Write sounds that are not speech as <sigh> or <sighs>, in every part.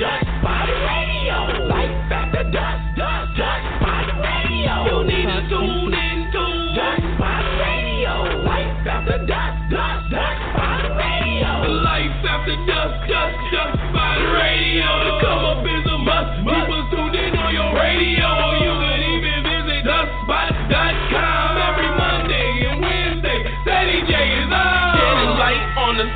Dust Spot Radio. Life after dusk, dust, dust Spot Radio. You need to tune in to Dust Radio. Life after dusk, dust Spot Radio. Life after dusk, dust Spot Radio. Come up is a must. Keep us tuned in on your radio. You can even visit dustspot.com every Monday and Wednesday. Is. Shedding light on the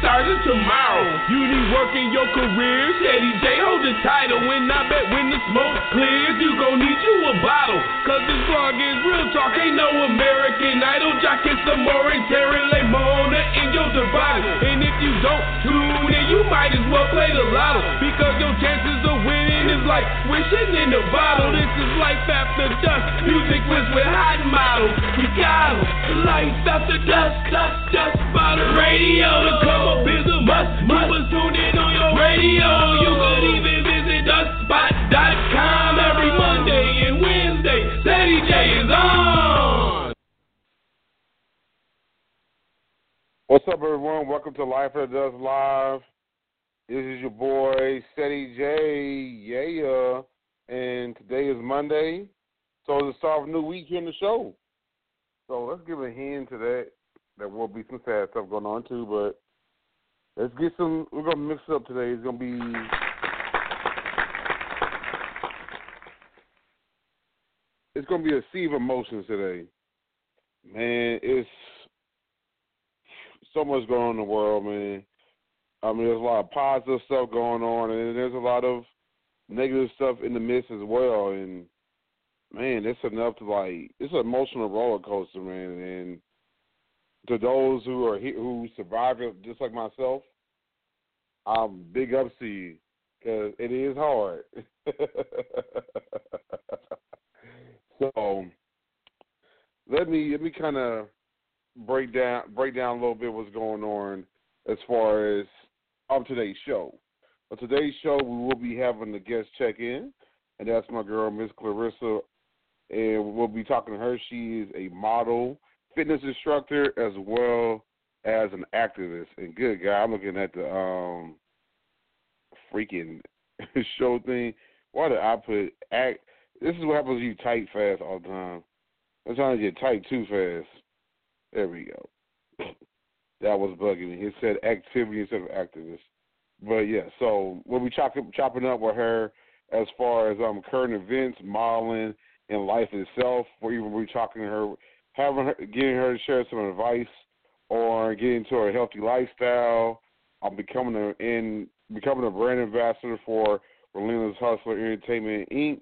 in your career. Ceddy J hold the title. When I bet when the smoke clears, you gon' need you a bottle. Cause this vlog is real talk. Ain't no American Idol. Jockin' some more and tearing like Mona in your device. And if you don't tune in, you might as well play the lotto. Because your chances is like wishing in a bottle. This is life after dusk. Music was with hot models. We got 'em. Life after dusk, dusk, dusk. By the radio to come up is a must. Keep us tuned in on your radio. You could even visit dustspot.com every Monday and Wednesday. Ceddy J is on. What's up, everyone? Welcome to Life After Dusk Live. This is your boy Ceddy J, yeah, and today is Monday, so it's the start of a new week here in the show. So let's give a hint to that. There will be some sad stuff going on too, but let's get some. We're gonna mix it up today. It's gonna be. It's gonna be a sea of emotions today. Man, it's so much going on in the world, man. I mean, there's a lot of positive stuff going on, and there's a lot of negative stuff in the midst as well. And man, it's enough to like it's an emotional roller coaster, man. And to those who are who survived it, just like myself, I'm big ups to you because it is hard. <laughs> so let me let me kind of break down break down a little bit what's going on as far as on today's show. On today's show, we will be having the guest check in, and that's my girl Miss Clarissa, and we'll be talking to her. She is a model, fitness instructor, as well as an activist. And good guy, I'm looking at the um freaking <laughs> show thing. Why did I put act? This is what happens when you type fast all the time. Sometimes you type too fast. There we go. That was bugging me. It said activity instead of activist. But yeah, so we'll be chopping chopping up with her as far as um current events, modeling, and life itself. We will be talking to her, having her, getting her to share some advice on getting to a healthy lifestyle. I'm becoming a in becoming a brand ambassador for Relentless Hustler Entertainment Inc.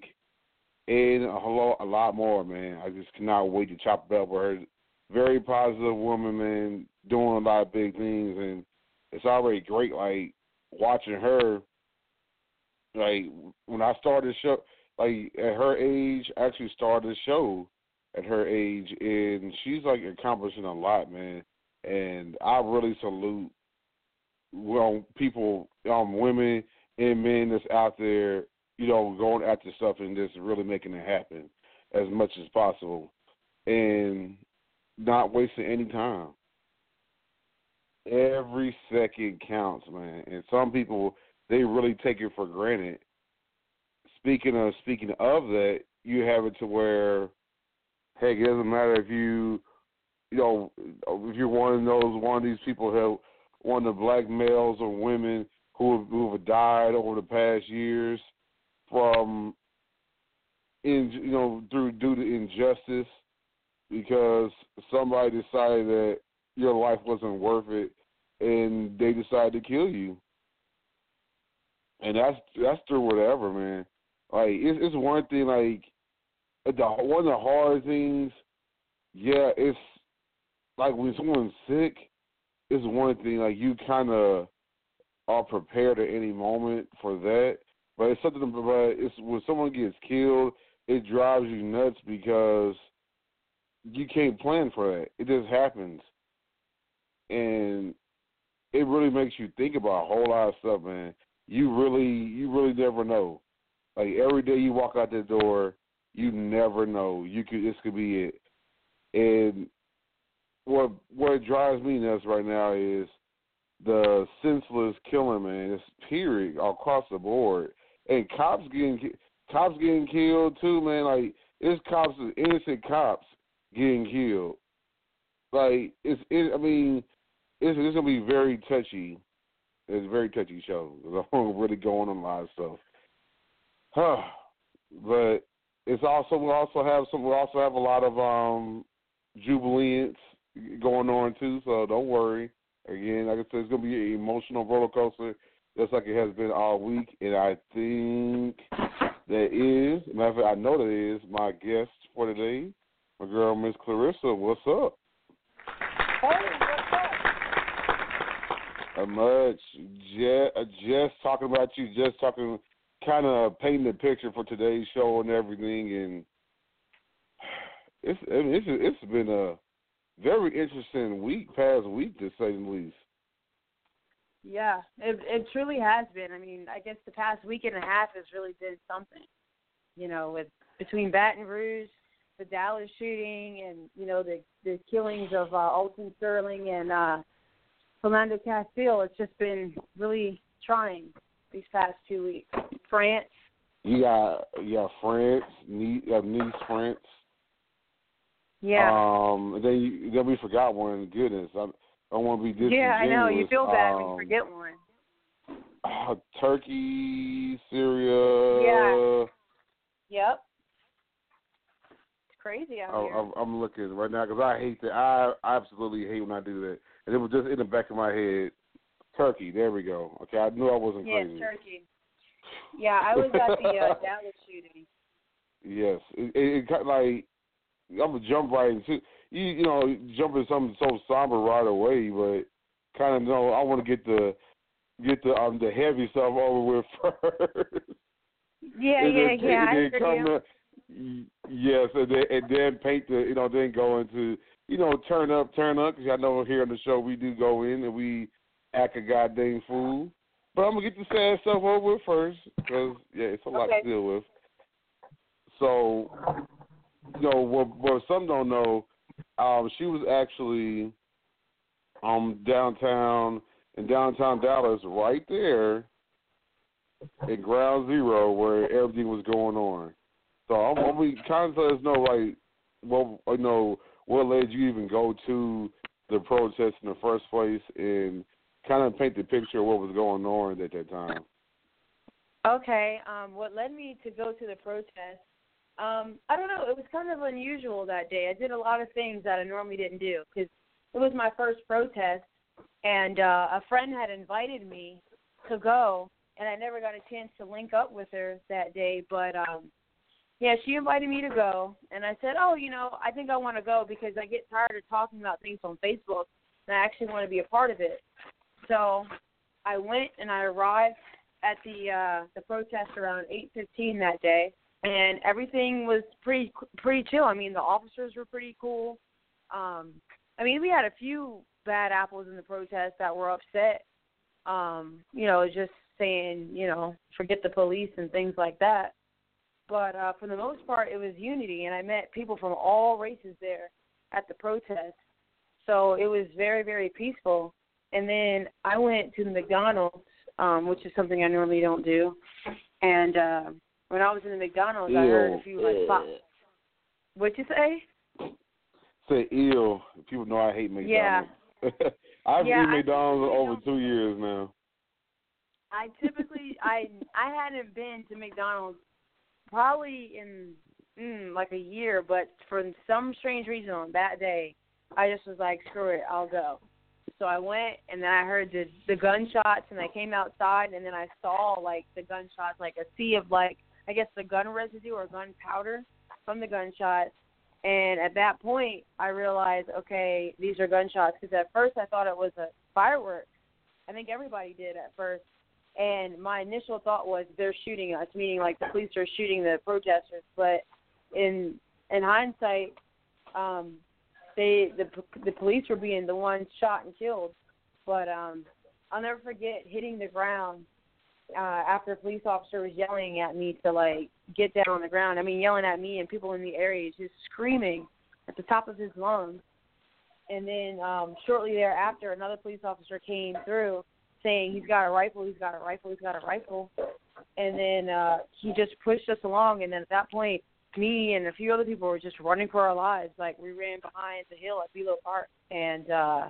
And a whole a lot more, man. I just cannot wait to chop it up with her. Very positive woman, man, doing a lot of big things, and it's already great. Like watching her, like when I started show, like at her age, I actually started the show at her age, and she's like accomplishing a lot, man. And I really salute well people, um, women and men that's out there, you know, going after stuff and just really making it happen as much as possible, and not wasting any time. Every second counts, man. And some people they really take it for granted. Speaking of speaking of that, you have it to where, heck, it doesn't matter if you, you know, if you're one of those one of these people who one of the black males or women who who have died over the past years from, in you know, through due to injustice because somebody decided that your life wasn't worth it and they decided to kill you. And that's that's through whatever, man. Like it's it's one thing like the one of the hard things, yeah, it's like when someone's sick, it's one thing like you kind of are prepared at any moment for that. But it's something. But it's when someone gets killed, it drives you nuts because you can't plan for that. It just happens, and it really makes you think about a whole lot of stuff, man. You really, you really never know. Like every day you walk out the door, you never know. You could this could be it. And what what drives me nuts right now is the senseless killing, man. It's period across the board. and cops getting cops getting killed too, man. Like it's cops, innocent cops getting killed. Like it's, it, I mean, it's, it's gonna be very touchy. It's a very touchy show. <laughs> I'm really going on a lot of stuff. Huh. <sighs> But it's also we also have some we also have a lot of um jubilance going on too, so don't worry. Again, like I said, it's gonna be an emotional roller coaster, just like it has been all week. And I think that is, matter of fact, I know that is my guest for today, my girl Miss Clarissa. What's up? Hey, what's up? much. Just, uh, just talking about you. Just talking, kind of painting the picture for today's show and everything. And <sighs> it's, I mean, it's, it's been a very interesting week, past week to say the least. Yeah, it it truly has been. I mean, I guess the past week and a half has really been something. You know, with between Baton Rouge, the Dallas shooting, and you know the the killings of uh, Alton Sterling and uh, Philando Castile, it's just been really trying these past two weeks. France. You got you got France, Nice, uh, nice France. Yeah. Um. Then you, then we forgot one. Goodness, I, I don't want to be disingenuous. Yeah, I know. You feel bad um, when you forget one. Uh, <sighs> Turkey, Syria. Yeah. Yep. Crazy out I, here. I'm, I'm looking right now because I hate that. I absolutely hate when I do that. And it was just in the back of my head. Turkey. There we go. Okay, I knew I wasn't yes, crazy. Turkey. Yeah, I was at the uh, <laughs> Dallas shooting. Yes, it, it, it like I'm gonna jump right into you. You know, jump into something so somber right away, but kind of know I want to get the get the um the heavy stuff over with <laughs> first. Yeah, yeah, then, yeah. I and then come to, yes, and then and then paint the you know then go into you know turn up turn up because I know here on the show we do go in and we act a goddamn fool. But I'm gonna get the sad stuff over with first because yeah, it's a lot Okay. to deal with. So, you know, what, what some don't know, um, she was actually um downtown in downtown Dallas, right there at Ground Zero, where everything was going on. So I'm, I'm we kind of let us know, like, well, you know, what led you even go to the protest in the first place, and kind of paint the picture of what was going on at that time. Okay. Um, what led me to go to the protest? Um, I don't know. It was kind of unusual that day. I did a lot of things that I normally didn't do because it was my first protest, and uh, a friend had invited me to go, and I never got a chance to link up with her that day. But um, yeah, she invited me to go, and I said, "Oh, you know, I think I want to go because I get tired of talking about things on Facebook, and I actually want to be a part of it." So I went and I arrived at the uh the protest around 8:15 that day and everything was pretty pretty chill. I mean, the officers were pretty cool. Um I mean, we had a few bad apples in the protest that were upset. Um, you know, just saying, you know, forget the police and things like that. But uh for the most part it was unity and I met people from all races there at the protest. So it was very very peaceful. And then I went to the McDonald's um, which is something I normally don't do. And uh, when I was in the McDonald's, I heard a few like pop. What'd you say? Say ill. People know I hate McDonald's. Yeah. <laughs> I've Yeah, eaten I McDonald's typically over two years now. I typically I I hadn't been to McDonald's probably in mm, like a year, but for some strange reason on that day, I just was like, screw it, I'll go. So I went, and then I heard the the gunshots, and I came outside, and then I saw like the gunshots, like a sea of like I guess the gun residue or gunpowder from the gunshots. And at that point, I realized, okay, these are gunshots. Because at first, I thought it was a firework. I think everybody did at first. And my initial thought was they're shooting us, meaning like the police are shooting the protesters. But in in hindsight, um, they the the police were being the ones shot and killed. But um, I'll never forget hitting the ground uh, after a police officer was yelling at me to like get down on the ground. I mean, yelling at me and people in the area, just screaming at the top of his lungs. And then um, shortly thereafter, another police officer came through saying he's got a rifle, he's got a rifle, he's got a rifle. and then uh he just pushed us along and then at that point me and a few other people were just running for our lives like we ran behind the hill at Belo Park. And uh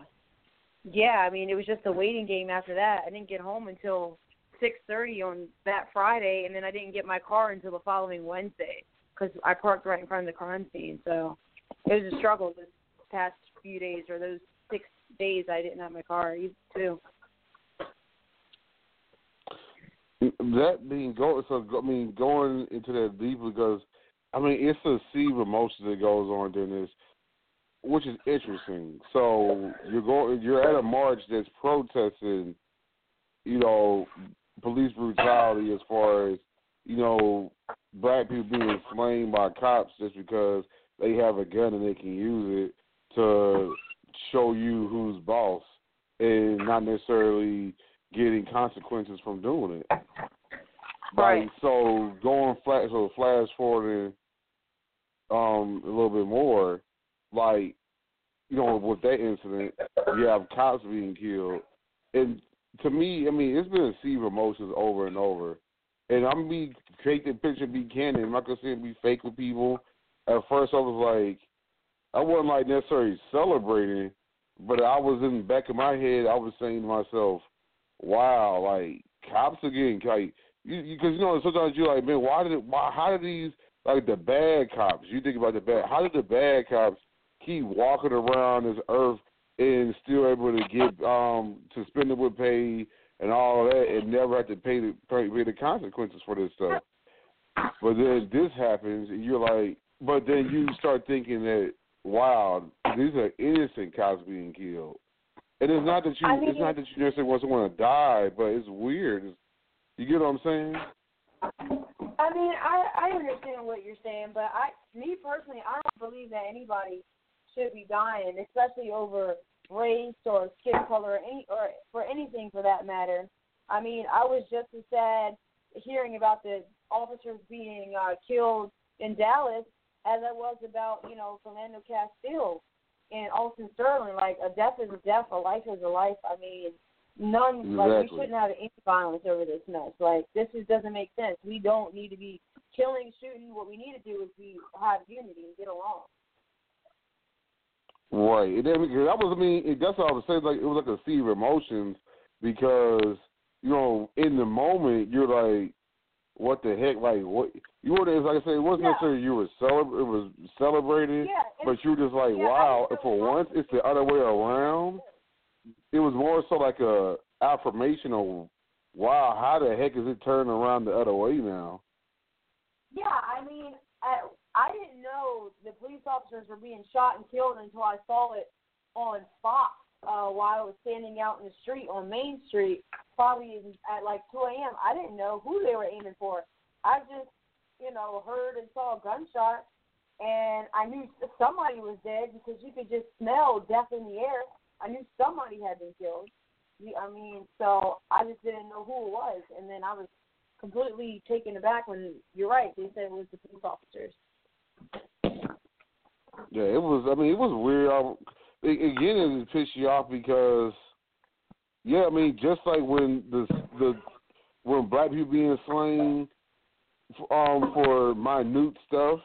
yeah i mean it was just a waiting game after that. I didn't get home until six thirty on that friday and then i didn't get my car until the following wednesday because i parked right in front of the crime scene. So it was a struggle this past few days or those six days i didn't have my car too that being go so I mean going into that deeply because I mean it's a sea of emotions that goes on during this, which is interesting. So you're going you're at a march that's protesting, you know, police brutality as far as you know black people being slain by cops just because they have a gun and they can use it to show you who's boss and not necessarily getting consequences from doing it. <laughs> Right. Like, so going flash so flash forwarding um a little bit more, like you know, with that incident, you have cops being killed, and to me, I mean, it's been a sea of emotions over and over. And I'm be fake the picture, be candid. I'm not gonna say be fake with people. At first, I was like, I wasn't like necessarily celebrating, but I was in the back of my head. I was saying to myself, wow, like cops are getting like you because you, you know sometimes you're like, man, why did why how did these like the bad cops? You think about the bad, how did the bad cops keep walking around this earth and still able to get um suspended with pay and all that and never have to pay the pay, pay the consequences for this stuff. But then this happens and you're like, but then you start thinking that wow, these are innocent cops being killed. And it's not that you I mean, it's not that you necessarily want someone to die, but it's weird. It's, you get what I'm saying? I mean, I I understand what you're saying, but I, me personally, I don't believe that anybody should be dying, especially over race or skin color, or any or for anything for that matter. I mean, I was just as sad hearing about the officers being uh, killed in Dallas as I was about you know Philando Castile and Alton Sterling. Like a death is a death, a life is a life. I mean, none like we shouldn't have any violence over this mess. Like this just doesn't make sense. We don't need to be killing, shooting. What we need to do is be have unity and get along. Right. And because that was I mean that's what I was saying. Like it was like a sea of emotions because you know in the moment you're like, what the heck? Like what you were like I said, it wasn't Yeah. necessarily you were celebr it was celebrating, Yeah, but you were just like, yeah, wow. For once, it's the other way around. It was more so like a affirmation of, wow, how the heck is it turning around the other way now? Yeah, I mean, I, I didn't know the police officers were being shot and killed until I saw it on Fox uh, while I was standing out in the street on Main Street, probably at like 2 a.m. I didn't know who they were aiming for. I just, you know, heard and saw a gunshot, and I knew somebody was dead because you could just smell death in the air. I knew somebody had been killed. I mean, so I just didn't know who it was, and then I was completely taken aback when you're right. They said it was the police officers. Yeah, it was. I mean, it was weird. I, again, it pissed you off because, yeah, I mean, just like when the the when black people being slain, um, for minute stuff,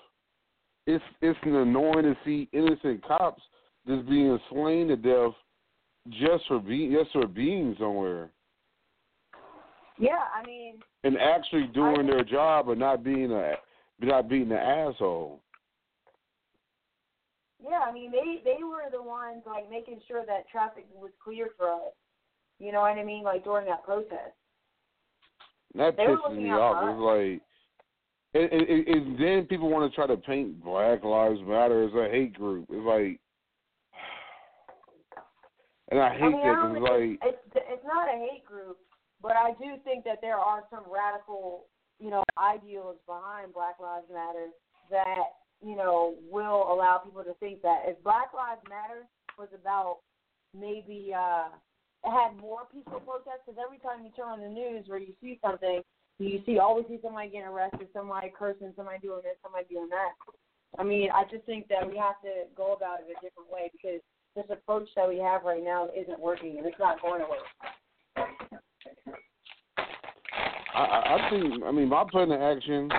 it's it's annoying to see innocent cops just being slain to death just for being just for being somewhere Yeah, I mean, and actually doing their job but not being a not being an asshole. yeah, I mean they they were the ones like making sure that traffic was clear for us. You know what I mean? Like during that protest. That They pisses me off. It's like, and, and, and- then people want to try to paint Black Lives Matter as a hate group. It's like, <sighs> and I hate I mean, that don't 'cause think it's like, it's, it's it's not a hate group, but I do think that there are some radical, you know, ideals behind Black Lives Matter that you know will allow people to think that if Black Lives Matter was about maybe uh had more peaceful protests, because every time you turn on the news where you see something, you see always see somebody getting arrested, somebody cursing, somebody doing this, somebody doing that. I mean, I just think that we have to go about it a different way because this approach that we have right now isn't working and it's not going. I, I I think I mean my plan of action.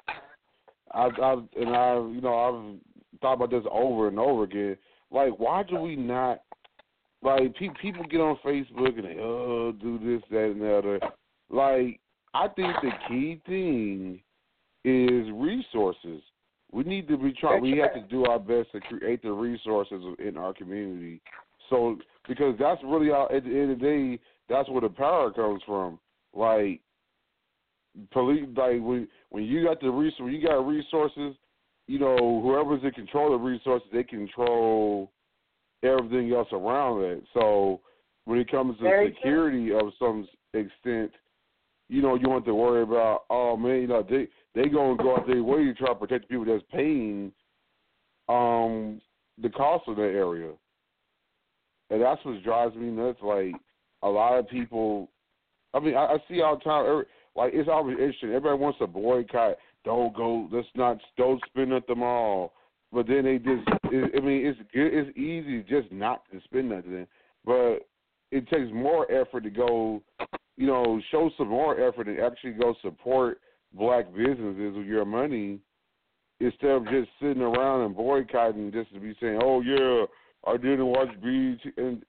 I've, I've and I you know I've thought about this over and over again. Like, why do we not? Like, pe- people get on Facebook and they oh do this that and the other. Like, I think the key thing is resources. We need to be trying. We have to do our best to create the resources in our community. So, because that's really our, at the end of the day, that's where the power comes from. Like, police, like when when you got the resource, you got resources, you know, whoever's in control of resources, they control everything else around it. So, when it comes to Very security of some extent, you know, you don't have to worry about, oh man, you know, they they gonna go out their way to try to protect the people that's paying um the cost of that area. And that's what drives me nuts. Like a lot of people I mean, I, I see all the time every, like it's always interesting. Everybody wants to boycott, don't go let's not don't spend at the mall. But then they just it, I mean, it's good it's easy just not to spend nothing. But it takes more effort to go you know, show some more effort and actually go support black businesses with your money instead of just sitting around and boycotting just to be saying, "Oh yeah, I didn't watch BET." And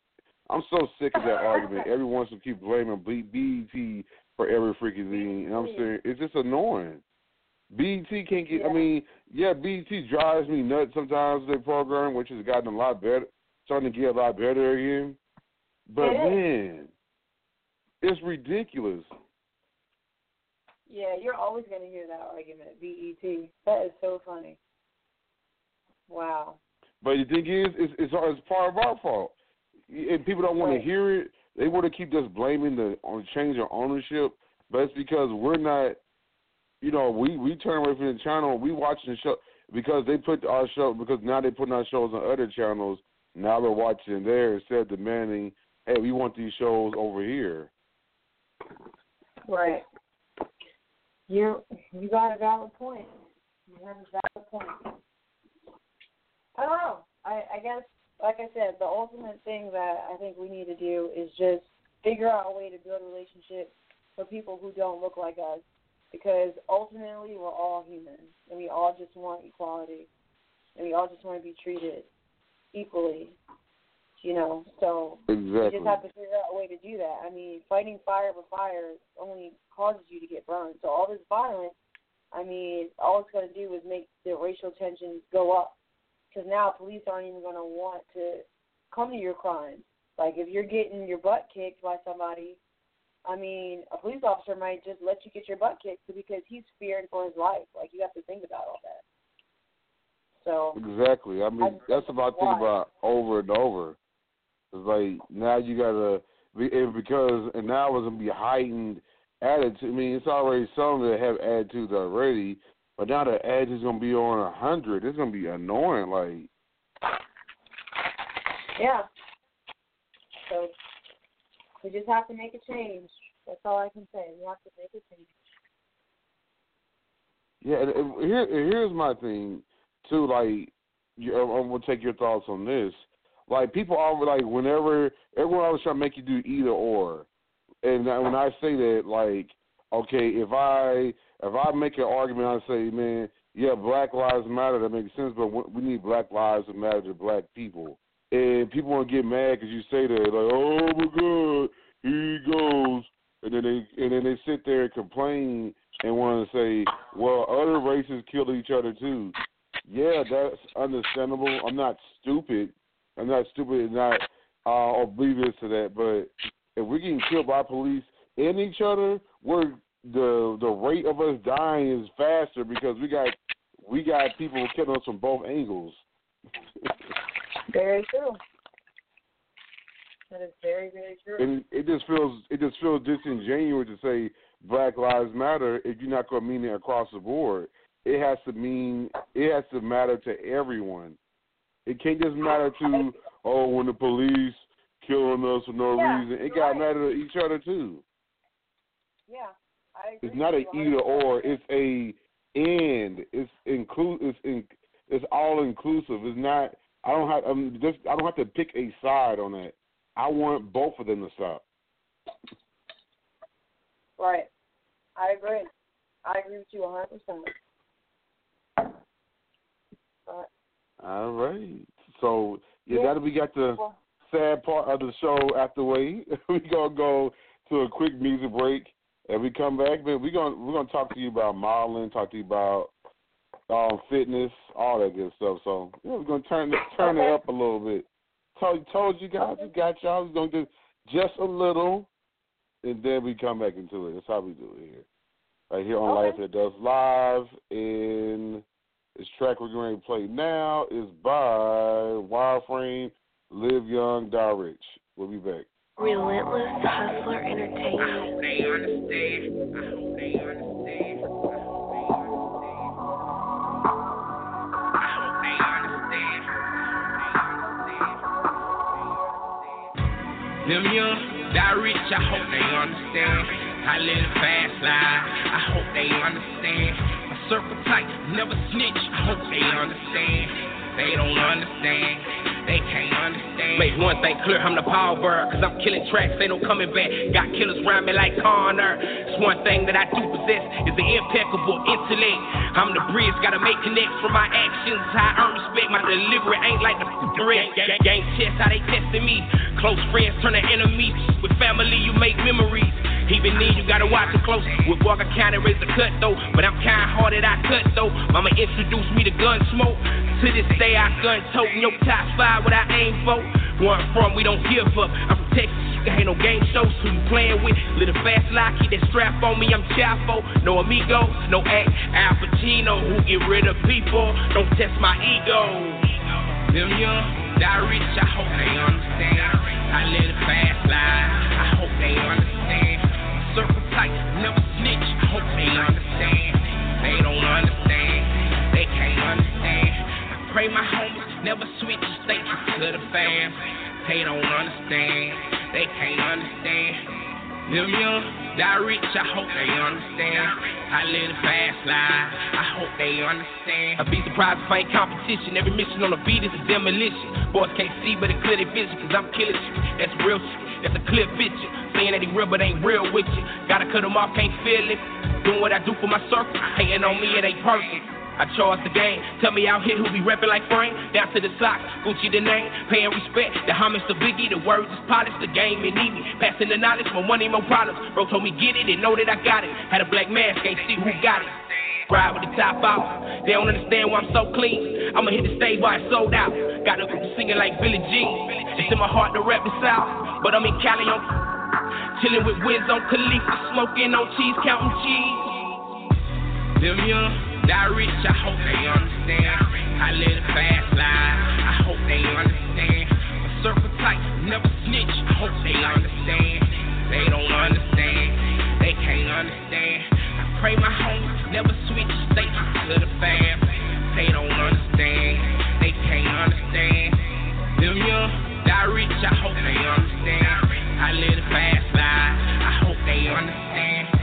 I'm so sick of that argument. Everyone wants to keep blaming BET for every freaking thing, and I'm saying it's just annoying. BET can't get. I mean, yeah, BET drives me nuts sometimes. Their program, which has gotten a lot better, starting to get a lot better again. But It man, it's ridiculous. Yeah, you're always going to hear that argument. BET. That is so funny. Wow. But the thing is, it's, it's, it's part of our fault. And people don't want Right. to hear it. They want to keep just blaming the on change of ownership. But it's because we're not, you know, we we turn away from the channel. We watching the show because they put our show because now they putting our shows on other channels. Now they're watching there instead of demanding, hey, we want these shows over here. Right. You you got a valid point. You have a valid point. I don't know. I, I guess, like I said, the ultimate thing that I think we need to do is just figure out a way to build relationships for people who don't look like us, because ultimately we're all human and we all just want equality, and we all just want to be treated equally. You know, so you just have to figure out a way to do that. I mean, fighting fire with fire only causes you to get burned. So all this violence, I mean, all it's going to do is make the racial tensions go up. Because now police aren't even going to want to come to your crimes. Like if you're getting your butt kicked by somebody, I mean, a police officer might just let you get your butt kicked because he's fearing for his life. Like you have to think about all that. So Exactly. I mean, I- that's about think about over and over. It's like now you gotta be and because and now it's gonna be heightened attitude. I mean, it's already some that have attitudes already, but now the attitude's gonna be on a hundred. It's gonna be annoying. Like, yeah. So we just have to make a change. That's all I can say. We have to make a change. yeah. Here, here's my thing too. Like, I'm gonna take your thoughts on this. Like, people are like, whenever everyone always trying to make you do either or. and when I say that, like, okay, if I if I make an argument, I say, man, yeah, Black Lives Matter, that makes sense, but we need Black Lives to matter to Black people. And people want to get mad because you say that, like, oh my God, he goes, and then they and then they sit there and complain and want to say, well, other races kill each other too. Yeah, that's understandable. I'm not stupid. I'm not stupid and not uh, oblivious to that. But if we're getting killed by police and each other, we're the the rate of us dying is faster because we got we got people killing us from both angles. <laughs> Very true. That is very, very true. and it just feels it just feels disingenuous to say Black Lives Matter if you're not going to mean it across the board. It has to mean it has to matter to everyone. It can't just matter to oh when the police killing us for no Yeah, reason. It got right. matter to each other too. yeah, I agree. It's not an either or. It's a and. It's include. It's in. It's all inclusive. It's not. I don't have. I'm just. I don't have to pick a side on that. I want both of them to stop. Right. I agree. I agree with you 100. percent All right. So yeah, Yeah. that we got the sad part of the show out the way. we gonna go to a quick music break, and we come back. But we gonna we're gonna talk to you about modeling, talk to you about um, fitness, all that good stuff. So yeah, we're gonna turn it turn it up a little bit. Told told you guys, we got y'all. We're gonna do just a little, and then we come back into it. That's how we do it here, right here on Okay. Life After Dusk Live. And this track we're going to play now is by Wireframe, Live Young, Die Rich. We'll be back. Relentless Hustler Entertainment. Them young, die rich, I hope they understand. I live fast life, I hope they understand. My circle tight, never snitch, I hope they understand. They don't understand, they can't understand. Make one thing clear, I'm the power bird, cause I'm killing tracks, they no coming back. Got killers around me like Connor. It's one thing that I do possess is the impeccable intellect. I'm the bridge, gotta make connects from my actions. I earn respect, my delivery ain't like the rest. Gang, gang how they testing me. Close friends turn to enemies. With family, you make memories. Even then, you gotta watch it close. With Walker County, raise the cut though. But I'm kind hearted, I cut though. Mama introduced me to gun smoke. To this day, I gun tote. Your top five, what I aim for. Where I'm from, we don't give up. I'm from Texas, there ain't no game shows. Who you playing with? Little fast lock, keep that strap on me. I'm Chaffo. No amigo, no act. Al Pacino, who get rid of people. Don't test my ego. Them young, die rich, I hope they understand. I live a fast life, I hope they understand. Circle tight, never snitch, I hope they understand. They don't understand, they can't understand. I pray my homies never switch, stay true to the fam. They don't understand, they can't understand. Them young, die rich, I hope they understand. I live a fast life, I hope they understand. I'd be surprised if I ain't competition. Every mission on the beat is a demolition. Boys can't see, but it clear their vision, cause I'm killing shit. That's real shit, that's a clear picture. Saying that he real, but ain't real with you. Gotta cut him off, can't feel it. Doing what I do for my circle, hating on me, it ain't perfect. I charge the game. Tell me out here who be rapping like Frank. Down to the socks, Gucci the name. Paying respect, the homage to Biggie. The words is polished, the game it need me. Passing the knowledge, more money, more problems. Bro told me get it and know that I got it. Had a black mask, can't see who got it. Ride with the top out. They don't understand why I'm so clean. I'ma hit the stage while it's sold out. Got a group singing like Billie Jean. It's in my heart to rap the South. But I'm in Cali on chilling with Wiz on Khalifa, smoking on cheese, counting cheese. Them young, die rich, I hope they understand. I live a fast life, I hope they understand. My circle tight, never snitch, I hope they understand. They don't understand, they can't understand. I pray my homies never switch, stay to the fam. They don't understand, they can't understand. Them young, die rich, I hope they understand. I live a fast life, I hope they understand.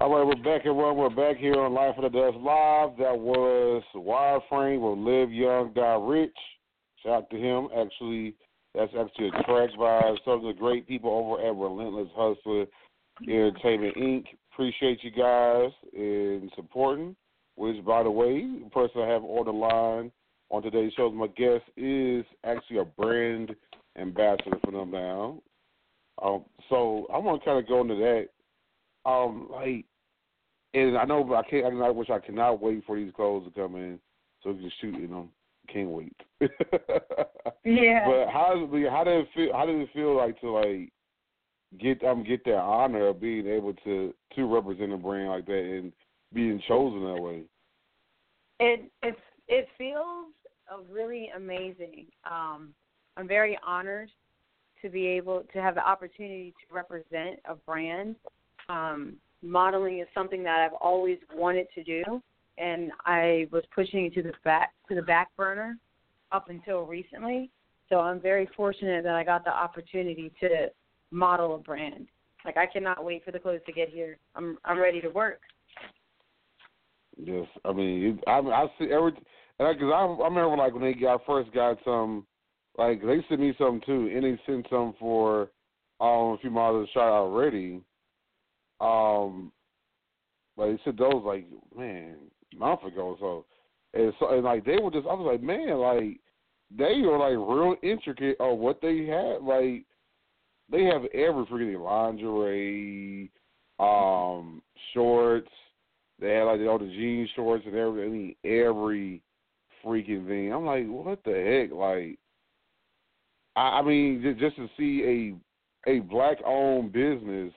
All right, we're back, everyone. We're back here on Life After Dusk Live. That was Wireframe with Live Young, Die Rich. Shout out to him. Actually, that's actually a track by some of the great people over at Relentless Hustler Entertainment Inc. Appreciate you guys in supporting. Which, by the way, the person I have on the line on today's show, my guest is actually a brand ambassador for them now. Um, so I want to kind of go into that. Um, like, and I know, but I can't. I wish I cannot wait for these clothes to come in so we can shoot in them. Can't wait. <laughs> Yeah. But how does it, how does it feel? How does it feel like to like get um get that honor of being able to to represent a brand like that and being chosen that way? It it it feels really amazing. Um, I'm very honored to be able to have the opportunity to represent a brand. Um, modeling is something that I've always wanted to do, and I was pushing it to the back to the back burner up until recently. So I'm very fortunate that I got the opportunity to model a brand. Like I cannot wait for the clothes to get here. I'm I'm ready to work. Yes, I mean, it, I I see every and because I, I remember like when they got first got some, like they sent me some too, and they sent some for um a few models shot already. Um, but they sent those like man a month ago, so and so and like they were just I was like man like they are like real intricate of what they have like they have every freaking lingerie, um, shorts. They had like all the jean shorts and everything. I mean, every freaking thing. I'm like, what the heck? Like, I, I mean, just to see a a black owned business,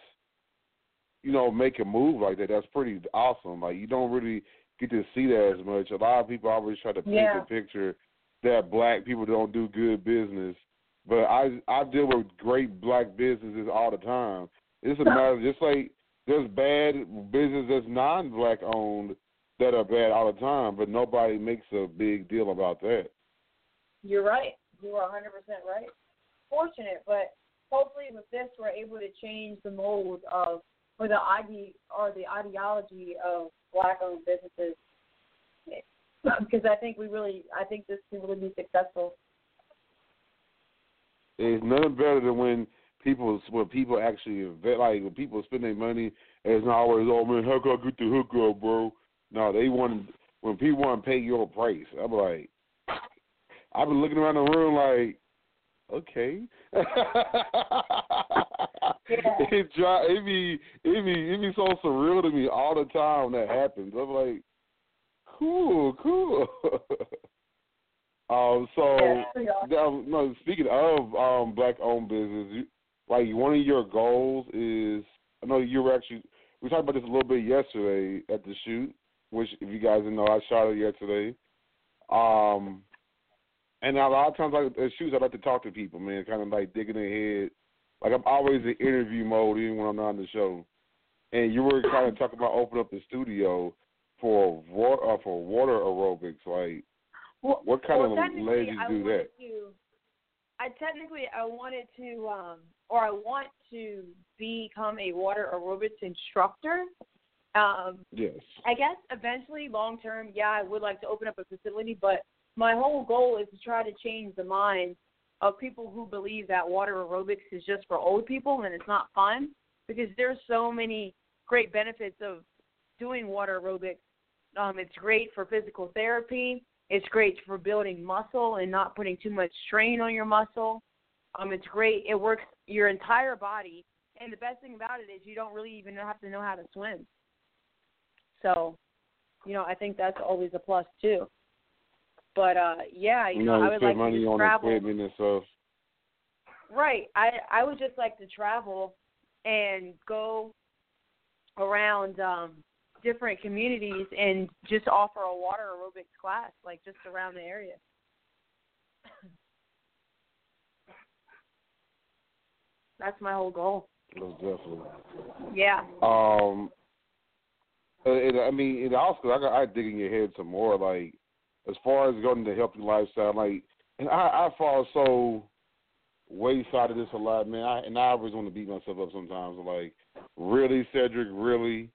you know, make a move like that. That's pretty awesome. Like, you don't really get to see that as much. A lot of people always try to paint Yeah. the picture that black people don't do good business. But I I deal with great black businesses all the time. It's a <laughs> matter just like there's bad business that's non black owned that are bad all the time, but nobody makes a big deal about that. You're right. You are 100% right. Fortunate, but hopefully with this we're able to change the mold of or the ide or the ideology of black-owned businesses. <clears throat> Because I think we really, I think this can really be successful. It's nothing better than when people when people actually like when people spend their money. It's not always oh man, how can I get the hookup, bro? No, they want when people want to pay your price. I'm like, I've been looking around the room like, okay. it dry, it be it be it be so surreal to me all the time that happens. I'm like, cool, cool. <laughs> um, so Yeah. um, no, speaking of um, black-owned business, you, like one of your goals is, I know you were actually we talked about this a little bit yesterday at the shoot, which if you guys didn't know, I shot it yesterday. Um, and a lot of times, like at shoots, I like to talk to people, man, kind of like digging their head. Like I'm always in interview mode, even when I'm not on the show. And you were kind of talking about opening up the studio for water uh, for water aerobics. Like, Well, what kind well, of I do that? To, I technically I wanted to, um, or I want to become a water aerobics instructor. Um, Yes. I guess eventually, long term, yeah, I would like to open up a facility, but my whole goal is to try to change the minds of people who believe that water aerobics is just for old people and it's not fun because there's so many great benefits of doing water aerobics. Um, it's great for physical therapy. It's great for building muscle and not putting too much strain on your muscle. Um, it's great. It works your entire body. And the best thing about it is you don't really even have to know how to swim. So, you know, I think that's always a plus too. But uh yeah, you, You know, know, I would like money to on travel. equipment and stuff. Right. I I would just like to travel and go around um different communities and just offer a water aerobics class, like just around the area. <laughs> That's my whole goal. Most definitely. Yeah. Um, and, I mean, and also I got I dig in your head some more. Like as far as going to healthy lifestyle, like, and I I fall so wayside of this a lot, man. I, and I always want to beat myself up sometimes. Like, really, Cedric, really,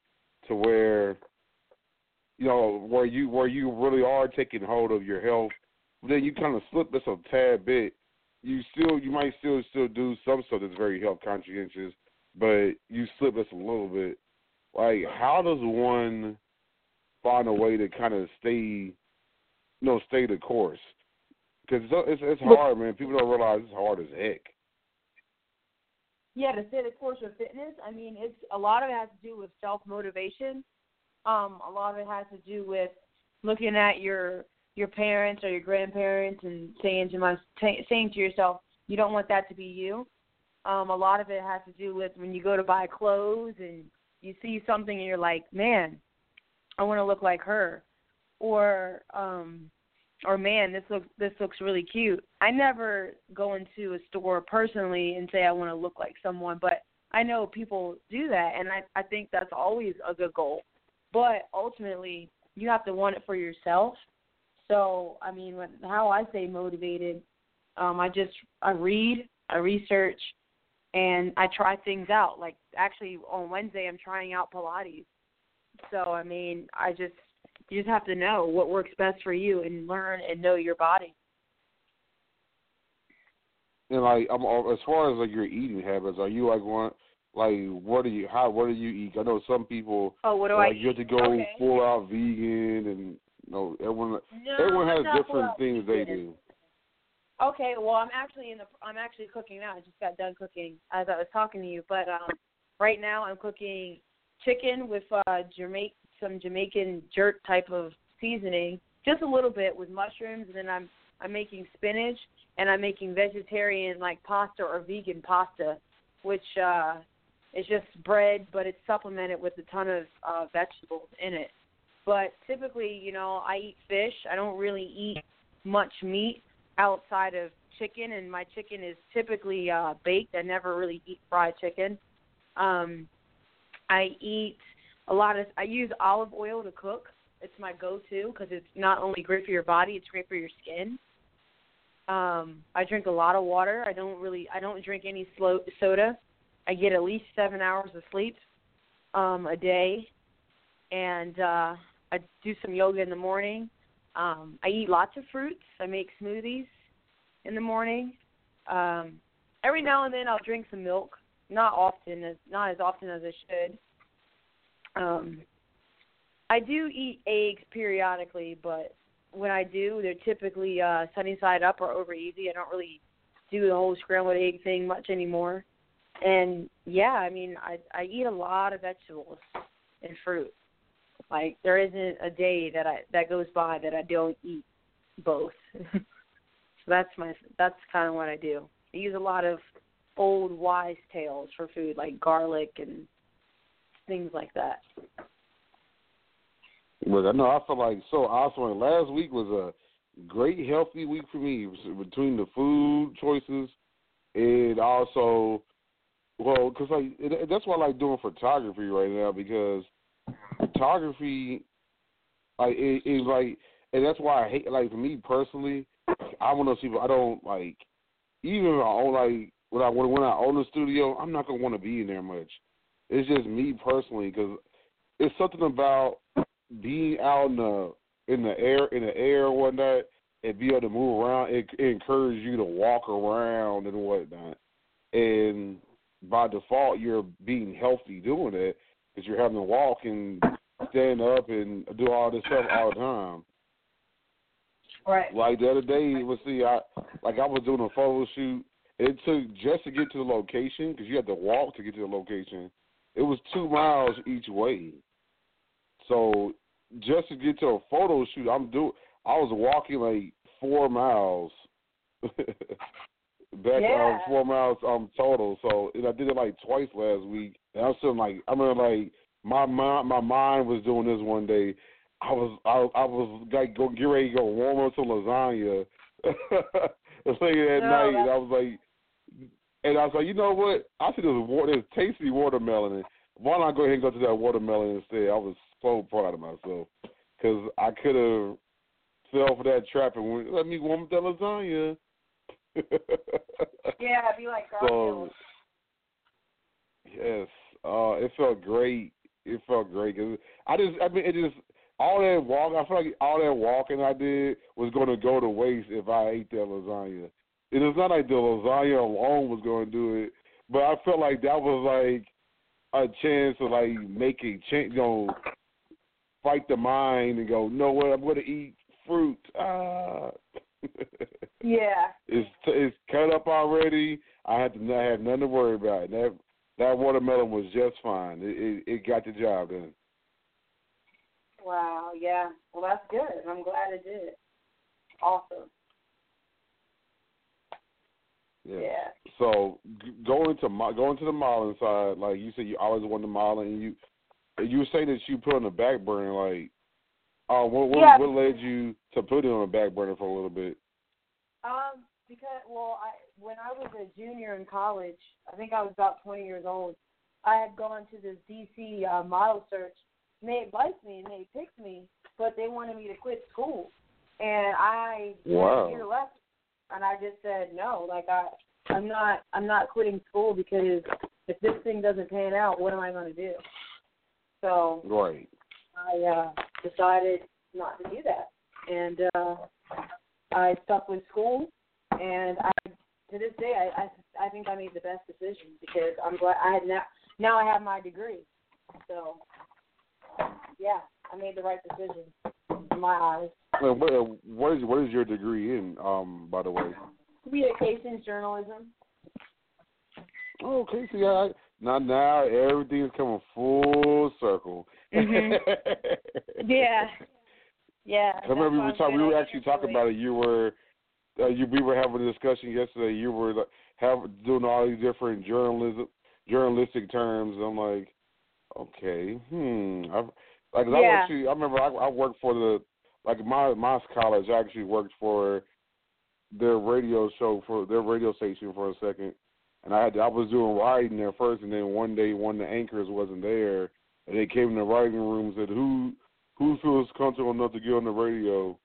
to where you know where you where you really are taking hold of your health. Then you kind of slip just a tad bit. You still you might still still do some stuff that's very health conscientious, but you slip just a little bit. Like, how does one find a way to kind of stay, you know, stay the course? Because it's, it's it's hard, man. People don't realize it's hard as heck. Yeah, to stay the course of fitness, I mean, it's a lot of it has to do with self motivation. Um, a lot of it has to do with looking at your your parents or your grandparents and saying to my t- saying to yourself, you don't want that to be you. Um, a lot of it has to do with when you go to buy clothes and you see something and you're like, man, I want to look like her, or um, or man, this looks this looks really cute. I never go into a store personally and say I want to look like someone, but I know people do that, and I I think that's always a good goal. But ultimately, you have to want it for yourself. So I mean, when, how I stay motivated, um, I just I read, I research, and I try things out. Like actually on Wednesday, I'm trying out Pilates. So I mean, I just you just have to know what works best for you and learn and know your body. And like, I'm as far as like your eating habits, are you like one? Like, what do you how what do you eat? I know some people Oh, what do like I you have to go Okay. full out vegan, and you know everyone No, everyone has I'm not full different things they do. Okay, well, I'm actually in the I'm actually cooking now. I just got done cooking as I was talking to you, but um right now I'm cooking chicken with uh Jamaican some Jamaican jerk type of seasoning, just a little bit with mushrooms, and then I'm I'm making spinach and I'm making vegetarian like pasta or vegan pasta, which uh is just bread, but it's supplemented with a ton of uh vegetables in it. But typically, you know, I eat fish. I don't really eat much meat outside of chicken and my chicken is typically uh baked. I never really eat fried chicken. Um I eat a lot of I use olive oil to cook. It's my go-to cuz it's not only great for your body, it's great for your skin. Um I drink a lot of water. I don't really I don't drink any slow soda. I get at least 7 hours of sleep um a day and uh I do some yoga in the morning. Um, I eat lots of fruits. I make smoothies in the morning. Um, every now and then I'll drink some milk. Not often, as not as often as I should. Um, I do eat eggs periodically, but when I do, they're typically uh, sunny side up or over easy. I don't really do the whole scrambled egg thing much anymore. And yeah, I mean, I I eat a lot of vegetables and fruit. Like there isn't a day that I that goes by that I don't eat both. <laughs> so that's my that's kind of what I do. I use a lot of old wise tales for food, like garlic and things like that. But I know I feel like so awesome. Last week was a great healthy week for me between the food choices and also well because like it, that's why I like doing photography right now because photography like it is like and that's why I hate like for me personally I want those people I don't like even if I own like when I when I own a studio I'm not gonna want to be in there much. It's just me personally because it's something about being out in the in the air in the air and whatnot and be able to move around. It, it encourages you to walk around and whatnot. And by default, you're being healthy doing it because you're having to walk and stand up and do all this stuff all the time. Right. Like the other day, let's see, I like I was doing a photo shoot. It took just to get to the location because you had to walk to get to the location. It was two miles each way. So just to get to a photo shoot, I'm do. I was walking like four miles. <laughs> Back Yeah. um, four miles um total. So and I did it like twice last week. And I'm feeling like I remember like my mind my mind was doing this one day. I was I I was like go get ready to go warm up some lasagna. <laughs> Later at No, night, and I was like, and I was like, you know what? I see this water, this tasty watermelon. And why not I go ahead and go to that watermelon instead? I was so proud of myself because I could have fell for that trap and went, let me warm up that lasagna. <laughs> Yeah, I'd be like so yes, uh, it felt great. It felt great 'cause I just, I mean, it just all that walk. I feel like all that walking I did was going to go to waste if I ate that lasagna. And it's not like the lasagna alone was going to do it, but I felt like that was like a chance to like make a change, you know, fight the mind and go, no, what I'm going to eat fruit. Ah. <laughs> Yeah. It's it's cut up already. I had to not have nothing to worry about. That that watermelon was just fine. It it, it got the job done. Wow. Yeah. Well, that's good. I'm glad it did. Awesome. Yeah. Yeah. So g- going to going to the modeling side, like you said, you always wanted to model, and you you were saying that you put on the back burner. Like, uh, what what, Yeah. what led you to put it on the back burner for a little bit? Um, because well, I when I was a junior in college, I think I was about 20 years old. I had gone to this DC uh, model search, and they had liked me and they picked me, but they wanted me to quit school. and I Wow. had a year left, and I just said no. Like I, I'm not, I'm not quitting school because if this thing doesn't pan out, what am I going to do? So Right. I uh, decided not to do that, and uh, I stuck with school. And I, to this day, I, I, I think I made the best decision because I'm glad I had now. Now I have my degree, so yeah, I made the right decision in my eyes. What, uh, what is what is your degree in? Um, by the way. Communications journalism. Oh, okay. See, I, now now everything's coming full circle. Mhm. <laughs> Yeah. Yeah. I remember we were talking. We were actually talking about it. You were, uh, you we were having a discussion yesterday. You were like, have doing all these different journalism, journalistic terms. And I'm like, okay, hmm. I, like I Yeah. actually, I remember I, I worked for the like my my college. Actually worked for their radio show for their radio station for a second, and I had to, I was doing writing there first, and then one day one of the anchors wasn't there, and they came in the writing room and said, "Who who feels comfortable enough to get on the radio?"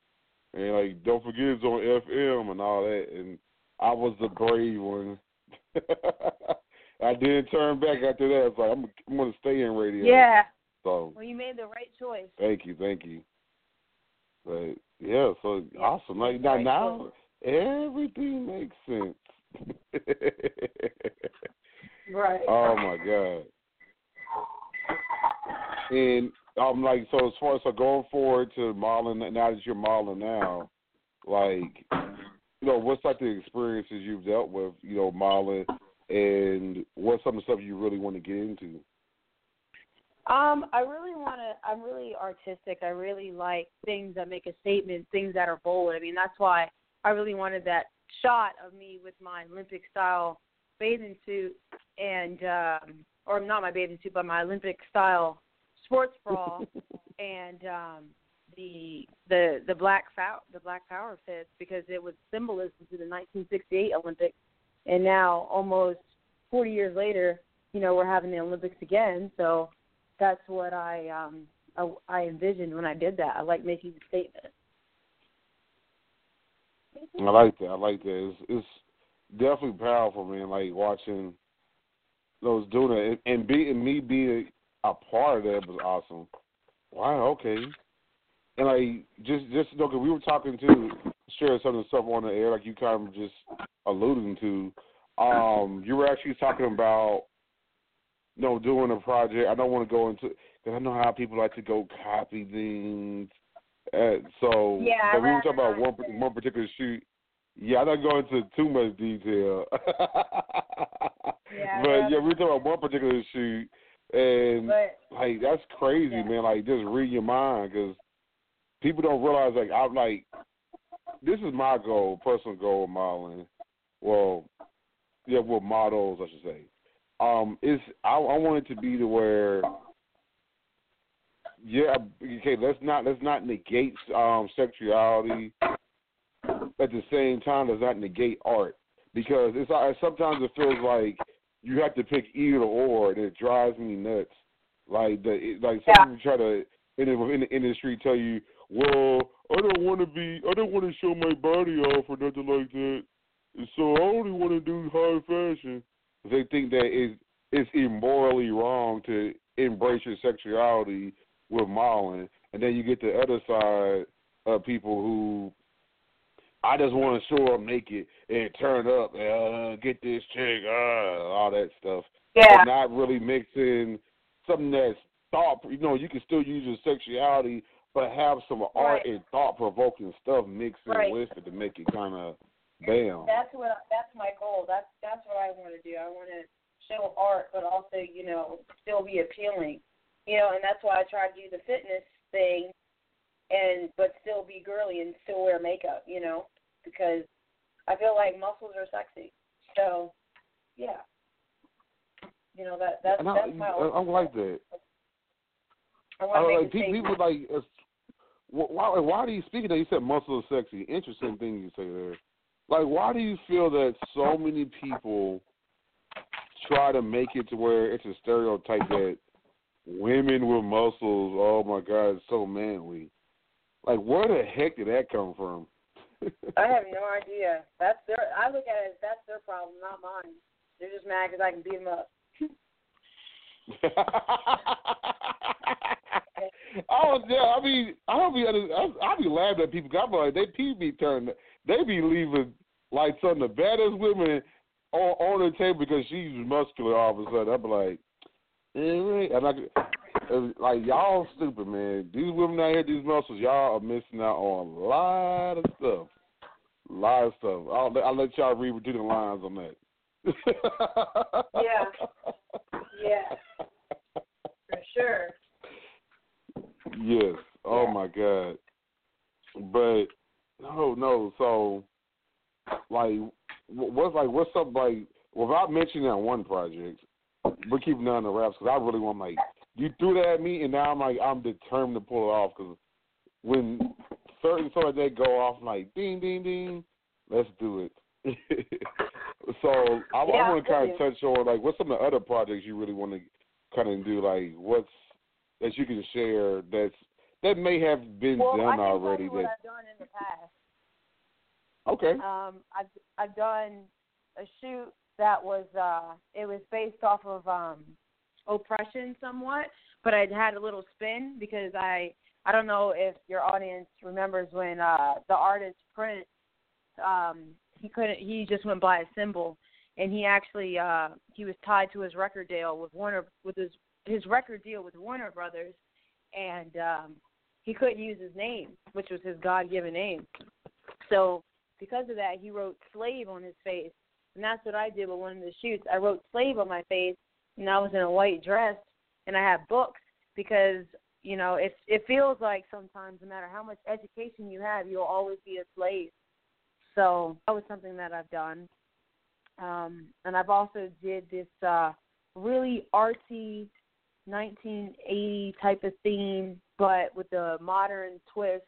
And like, don't forget it's on FM and all that, and I was the brave one. <laughs> I didn't turn back after that. It's like I'm I'm gonna stay in radio. Yeah. So Well, you made the right choice. thank you, thank you. But yeah, so awesome. Like now, now everything makes sense. <laughs> Right. oh my god. And I'm um, like so as far as so going forward to modeling now that you're modeling now, like you know, what's like the experiences you've dealt with, you know, modeling and what's some of the stuff you really want to get into? Um, I really want to. I'm really artistic. I really like things that make a statement, things that are bold. I mean, that's why I really wanted that shot of me with my Olympic style bathing suit and, um, or not my bathing suit, but my Olympic style sports <laughs> bra and um, the the the black fow- the black power fist because it was symbolism to the 1968 Olympics, and now almost 40 years later, you know, we're having the Olympics again. So that's what I um I, I envisioned when I did that. I like making a statement. I like that. I like that. It's, it's definitely powerful, man. Like watching those doing it and, and being me being a part of that was awesome. Wow. Okay. And like just just you know, 'cause we were talking to share some of the stuff on the air, like you kind of just alluding to. Um, you were actually talking about know doing a project. I don't want to go into because I know how people like to go copy things. Uh, so, Yeah, but we were talking about one do one particular shoot. Yeah, I'm not going into too much detail. <laughs> Yeah, but yeah, we were talking about one particular shoot, and But like that's crazy, Yeah. man. Like just read your mind because people don't realize. Like I'm like, this is my goal, personal goal modeling. Well, yeah, with models, I should say. Um, it's I, I want it to be to where, yeah, okay. Let's not let's not negate um sexuality. At the same time, does not negate art because it's sometimes it feels like you have to pick either or, and it drives me nuts. Like the it, like some Yeah. people try to in the, in the industry tell you, well, I don't want to be, I don't want to show my body off or nothing like that. So I only want to do high fashion. They think that it's it's immorally wrong to embrace your sexuality with modeling, and then you get the other side of people who I just want to show up naked and turn up, uh, get this chick, uh, all that stuff. yeah, But not really mixing something that's thought. You know, you can still use your sexuality, but have some art and thought provoking stuff mixed in Right. with it to make it kind of bam. that's what that's my goal. That's that's what I want to do. I want to show art, but also you know still be appealing. You know, and that's why I try to do the fitness thing, and but still be girly and still wear makeup. You know, because I feel like muscles are sexy. So, yeah. You know that that's I, that's my. I, I like that. I I like people, like. Why? Why do you speaking of? You said muscle is sexy. Interesting <laughs> thing you say there. Like, why do you feel that so many people try to make it to where it's a stereotype that women with muscles, oh my God, it's so manly. Like, where the heck did that come from? <laughs> I have no idea. That's their. I look at it as that's their problem, not mine. They're just mad because I can beat them up. <laughs> oh yeah, I mean, I don't be, I, I be laughing at people. I'm like, they pee be turned, they be leaving like some of the baddest women on, on the table because she's muscular. All of a sudden, I'm like, eh, and I, like y'all stupid man. These women out here, these muscles, y'all are missing out on a lot of stuff. A lot of stuff. I'll, I'll let y'all read between the lines on that. Yeah. <laughs> Yeah. For sure. Yes. Oh Yeah. my God. But no, no. So, like, what's like, what's up? Like, without mentioning that one project, we're keeping on the wraps because I really want like you threw that at me, and now I'm like I'm determined to pull it off because when certain sort of that go off, I'm like ding, ding, ding, let's do it. <laughs> so I, Yeah, I want to kind of touch on like what's some of the other projects you really want to kind of do, like what's that you can share that's that may have been Well, done already. tell you what That I've done in the past. okay, Um, I've I've done a shoot that was uh it was based off of um oppression somewhat, but I had a little spin because I I don't know if your audience remembers when uh the artist Prince um he couldn't he just went by a symbol and he actually uh he was tied to his record deal with Warner with his his record deal with Warner Brothers and um he couldn't use his name, which was his God given name. So because of that, he wrote slave on his face. And that's what I did with one of the shoots. I wrote slave on my face, and I was in a white dress, and I had books because, you know, it, it feels like sometimes no matter how much education you have, you'll always be a slave. So that was something that I've done. Um, and I've also did this uh, really artsy 1980 type of theme, but with the modern twist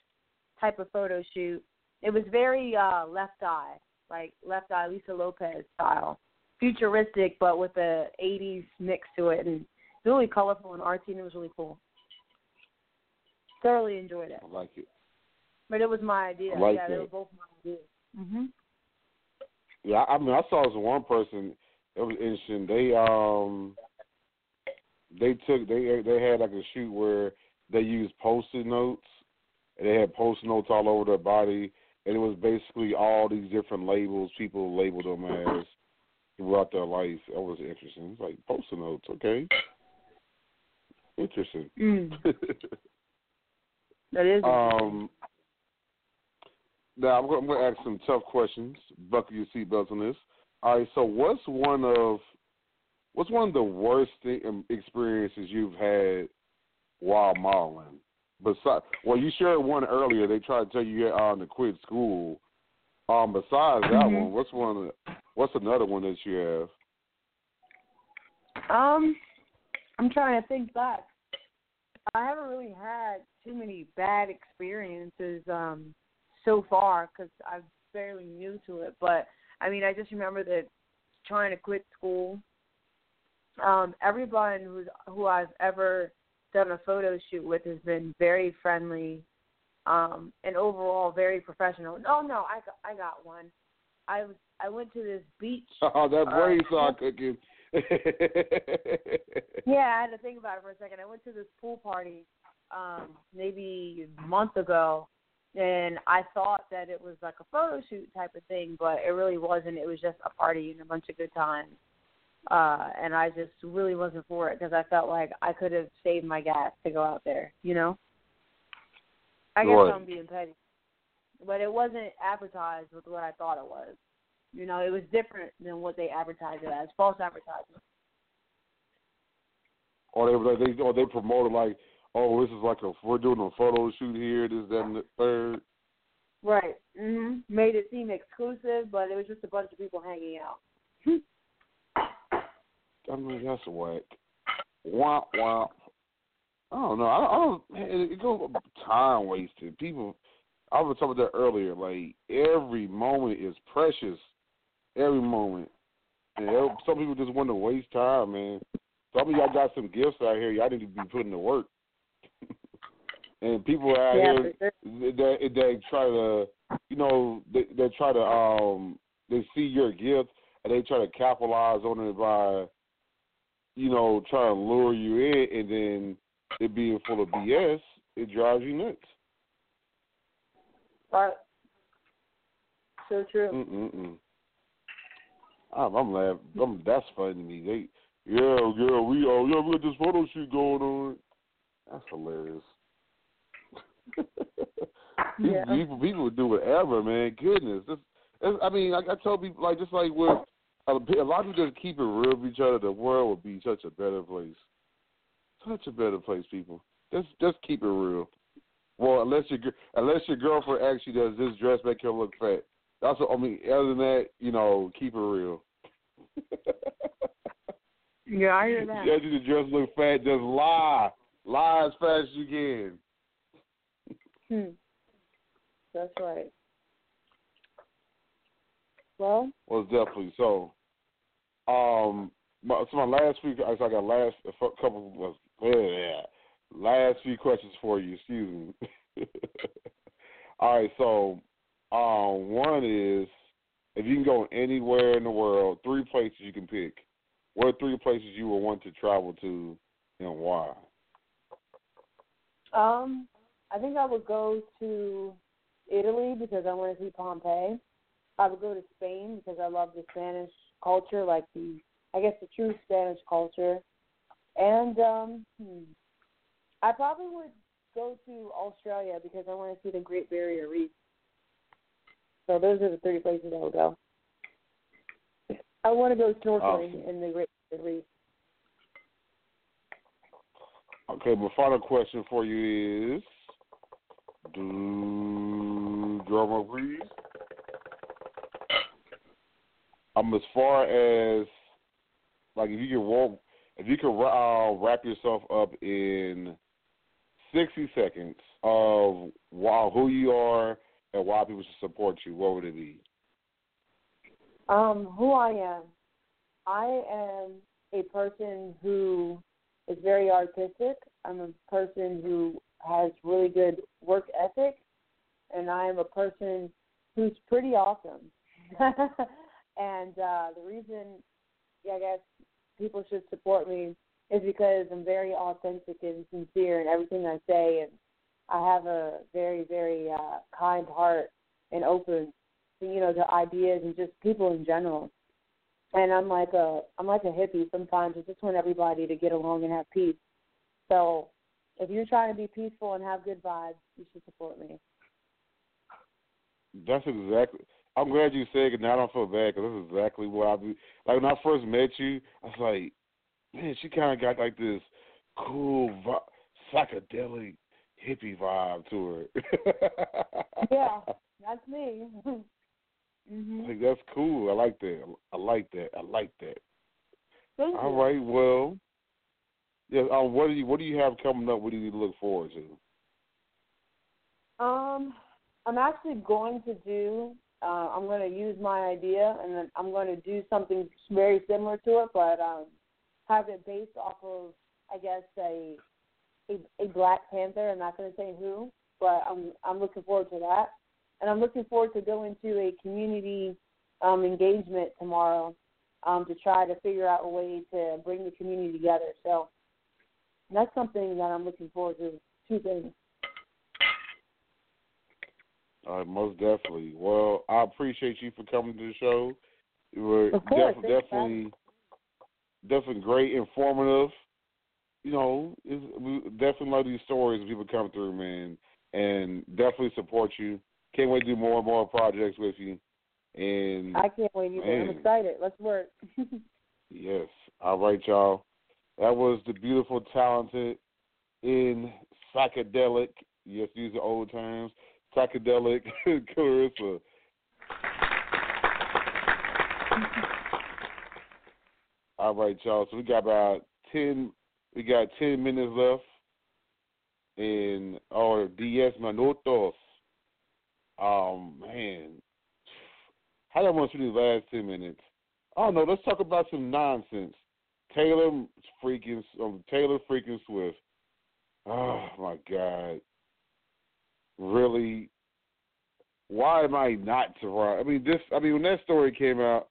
type of photo shoot it was very uh left eye, like left eye Lisa Lopes style. Futuristic but with the eighties mix to it and really colorful and artsy and it was really cool. Thoroughly enjoyed it. I like it. But it was my idea. I like yeah, they were both my ideas. Mhm. Yeah, I mean, I saw this one person. It was interesting. They um, they took they they had like a shoot where they used post-it notes. And they had post-it notes all over their body, and it was basically all these different labels people labeled them as throughout their life. That was interesting. It's like post-it notes, okay? Interesting. Mm. <laughs> That is Um, now I'm going, to ask some tough questions. Buckle your seatbelts on this. All right. So, what's one of what's one of the worst thing, um, experiences you've had while modeling? Besides, well, you shared one earlier. They tried to tell you um, to quit school. Um, besides that Mhm. one, what's one? What's another one that you have? Um, I'm trying to think back. I haven't really had too many bad experiences um so far because I'm fairly new to it. But I mean, I just remember that trying to quit school. Um, everyone who's who I've ever done a photo shoot with has been very friendly, um, and overall very professional. No, no, I got, I got one. I was I went to this beach <laughs> Oh, that Uh, brain saw cooking. <laughs> Yeah, I had to think about it for a second. I went to this pool party um maybe a month ago and I thought that it was like a photo shoot type of thing, but it really wasn't. It was just a party and a bunch of good times. Uh and I just really wasn't for it because I felt like I could have saved my gas to go out there, you know? I guess Right. I'm being petty. But it wasn't advertised with what I thought it was. You know, it was different than what they advertised it as. False advertisement. or they were they or they promoted like, oh, this is like a we're doing a photo shoot here, this, that, and the third. Right. Mhm. Made it seem exclusive, but it was just a bunch of people hanging out. <laughs> I mean, that's whack. Womp womp. I don't know. I, I don't. It, it goes time wasted. People. I was talking about that earlier. Like every moment is precious. Every moment. And every- some people just want to waste time, man. Some of y'all got some gifts out here. Y'all need to be putting to work. <laughs> and people out Yeah, here sure. they, they try to, you know, they, they try to, um, they see your gift and they try to capitalize on it by, you know, trying to lure you in, and then it being full of BS, it drives you nuts. Right. So true. Mm-mm-mm. I'm, I'm laughing. I'm, that's funny to me. They, yeah, yeah, we, oh, yeah, we got this photo shoot going on. That's hilarious. <laughs> Yeah. people, people do whatever, man. Goodness, this, I mean, like I tell people, like just like with a, lot of people just keep it real with each other. The world would be such a better place. Such a better place, people. Just, just keep it real. Well, unless your unless your girlfriend actually does this dress make her look fat. That's what I mean. Other than that, you know, keep it real. <laughs> Yeah, I hear that. You the dress look fat. Just lie, lie as fast as you can. Hmm. That's right. Well, Well, definitely. So, um, my, so my last few, I got last a couple was yeah, last few questions for you. Excuse me. <laughs> All right. So, um, one is if you can go anywhere in the world, three places you can pick. What are three places you would want to travel to, and why? um, I think I would go to Italy because I want to see Pompeii. I would go to Spain because I love the Spanish culture, like the I guess the true Spanish culture. And um, hmm, I probably would go to Australia because I want to see the Great Barrier Reef. So those are the three places I would go. I want to go snorkeling Awesome. in the Great Barrier Reef. Okay, my final question for you is, do drummer please. Um, as far as like if you can walk, if you could uh, wrap yourself up in sixty seconds of wow who you are and why people should support you, what would it be? Um, who I am. I am a person who is very artistic. I'm a person who has really good work ethic, and I am a person who's pretty awesome. <laughs> and uh, the reason, I guess, people should support me is because I'm very authentic and sincere in everything I say, and I have a very, very uh, kind heart and open to you know, to ideas and just people in general. And I'm like a I'm like a hippie sometimes. I just want everybody to get along and have peace. So if you're trying to be peaceful and have good vibes, you should support me. That's exactly. I'm glad you said it. Now I don't feel bad because that's exactly what I be. Like when I first met you, I was like, man, she kind of got like this cool, vi- psychedelic hippie vibe to her. <laughs> Yeah, that's me. <laughs> mhm. Like that's cool. I like that. I like that. I like that. Thank All you. right. Well, yeah. Um, what do you What do you have coming up? What do you look forward to? Um, I'm actually going to do. Uh, I'm going to use my idea, and then I'm going to do something very similar to it, but um, have it based off of, I guess, a a, a Black Panther. I'm not going to say who, but I'm I'm looking forward to that, and I'm looking forward to going to a community um, engagement tomorrow um, to try to figure out a way to bring the community together. So that's something that I'm looking forward to. Two things. Uh, most definitely. Well, I appreciate you for coming to the show. You were Of course, def- definitely, definitely great, informative. You know, we definitely love these stories when people come through, man, and definitely support you. Can't wait to do more and more projects with you. And I can't wait either. I'm excited. Let's work. <laughs> yes, all right, y'all. That was the beautiful, talented, in psychedelic. Yes, use the old terms. Psychedelic <laughs> Clarissa. All right, y'all. So we got about ten. We got ten minutes left, and oh, diez minutos. Um, man, how do I want to do the last ten minutes? Oh no, let's talk about some nonsense. Taylor freaking um, Taylor freaking Swift. Oh my God, really. Why am I not surprised? I mean, this. I mean, when that story came out,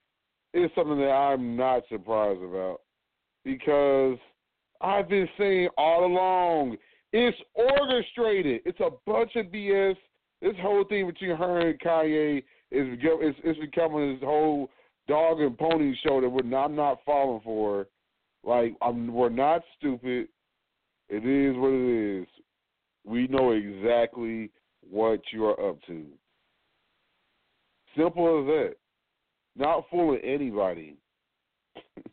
it's something that I'm not surprised about because I've been saying all along it's orchestrated. It's a bunch of BS. This whole thing between her and Kanye is it's, it's becoming this whole dog and pony show that we're not, I'm not falling for. Like I'm, we're not stupid. It is what it is. We know exactly what you are up to. Simple as that. Not fooling anybody. <laughs>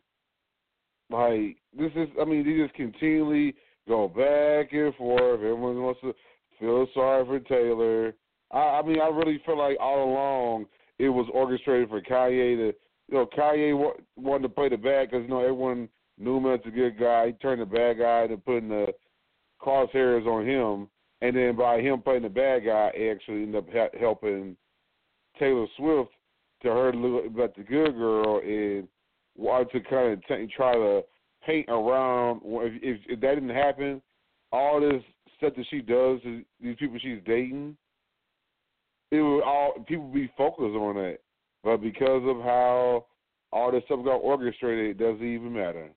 like this is, I mean, they just continually go back and forth. Everyone wants to feel sorry for Taylor. I, I mean, I really feel like all along it was orchestrated for Kanye to, you know, Kanye wa- wanted to play the bad because you know everyone knew him as a good guy. He turned the bad guy to putting the crosshairs on him, and then by him playing the bad guy, actually ended up ha- helping Taylor Swift to her look like the good girl and wanted to kind of t- try to paint around. If, if, if that didn't happen, all this stuff that she does these people she's dating, it would all people be focused on that. But because of how all this stuff got orchestrated, it doesn't even matter.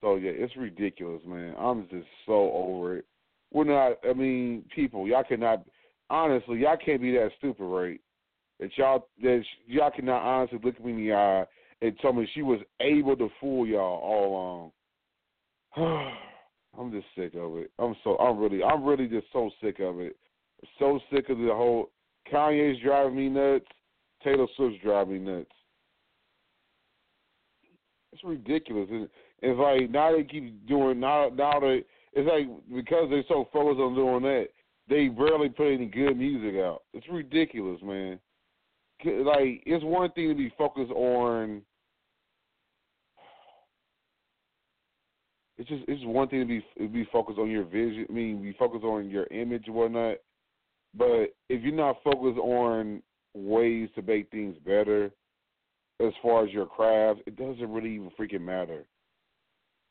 So yeah, it's ridiculous, man. I'm just so over it. We're not. I mean, people, y'all cannot. Honestly, y'all can't be that stupid, right? That y'all that y'all cannot honestly look me in the eye and tell me she was able to fool y'all all along. <sighs> I'm just sick of it. I'm so. I'm really. I'm really just so sick of it. So sick of the whole. Kanye's driving me nuts. Taylor Swift's driving me nuts. It's ridiculous. And it's like now they keep doing now. Now they it's like because they're so focused on doing that, they barely put any good music out. It's ridiculous, man. Like it's one thing to be focused on. It's just it's one thing to be to be focused on your vision. I mean, be focused on your image and whatnot. But if you're not focused on ways to make things better, as far as your craft, it doesn't really even freaking matter.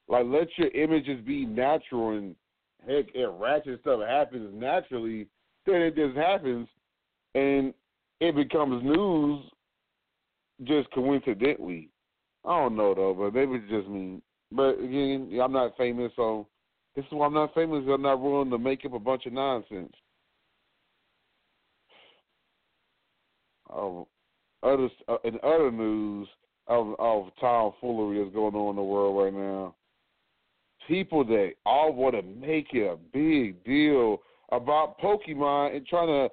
Like let your images be natural and heck, if ratchet stuff happens naturally, then it just happens, and it becomes news just coincidentally. I don't know though, but maybe it's just me. But again, I'm not famous, so this is why I'm not famous. I'm not willing to make up a bunch of nonsense. Oh, other uh, in other news of of tomfoolery that's going on in the world right now. People that all want to make it a big deal about Pokemon and trying to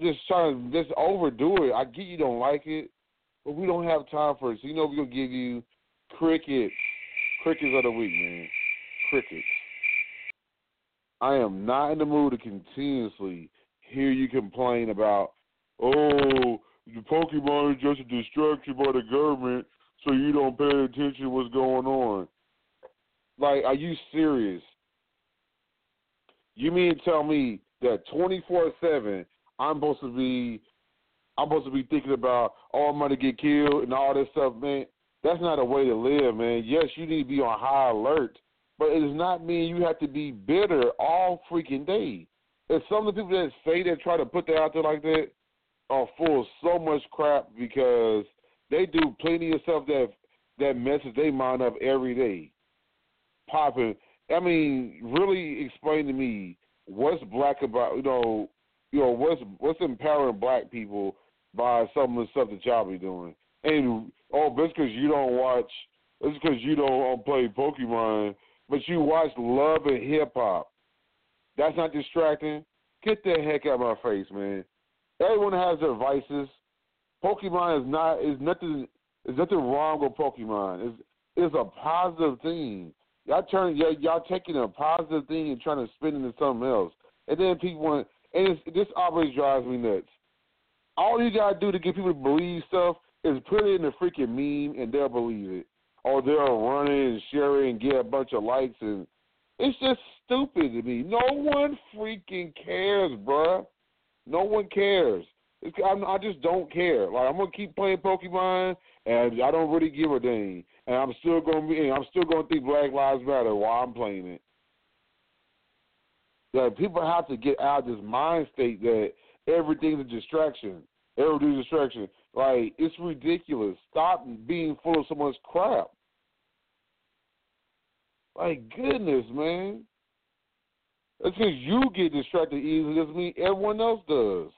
just trying to just overdo it. I get you don't like it, but we don't have time for it. So you know we're gonna give you cricket, crickets of the week, man. Crickets. I am not in the mood to continuously hear you complain about, oh, the Pokemon is just a distraction by the government, so you don't pay attention to what's going on. Like, are you serious? You mean tell me that twenty four seven I'm supposed to be I'm supposed to be thinking about oh I'm gonna get killed and all this stuff, man. That's not a way to live, man. Yes, you need to be on high alert, but it does not mean you have to be bitter all freaking day. And some of the people that say that try to put that out there like that are full of so much crap because they do plenty of stuff that that messes their mind up every day. Popping. I mean, really explain to me what's black about you know, you know what's what's empowering black people by some of the stuff that y'all be doing. And oh, just because you don't watch, It's because you don't um, play Pokemon, but you watch Love and Hip Hop. That's not distracting. Get the heck out of my face, man. Everyone has their vices. Pokemon is not is nothing is nothing wrong with Pokemon. It's it's a positive thing. Y'all turn y'all, y'all taking a positive thing and trying to spin it into something else. And then people want and it's, this always drives me nuts. All you gotta do to get people to believe stuff is put it in a freaking meme and they'll believe it. Or they'll run it and share it and get a bunch of likes and it's just stupid to me. No one freaking cares, bruh. No one cares. It's, I'm, I just don't care. Like I'm gonna keep playing Pokemon, and I don't really give a dang. And I'm still gonna be. I'm still gonna think Black Lives Matter while I'm playing it. That people have to get out of this mind state that everything's a distraction. Everything's a distraction. Like it's ridiculous. Stop being full of so much crap. Like goodness, man. That's because you get distracted easily. Doesn't mean everyone else does.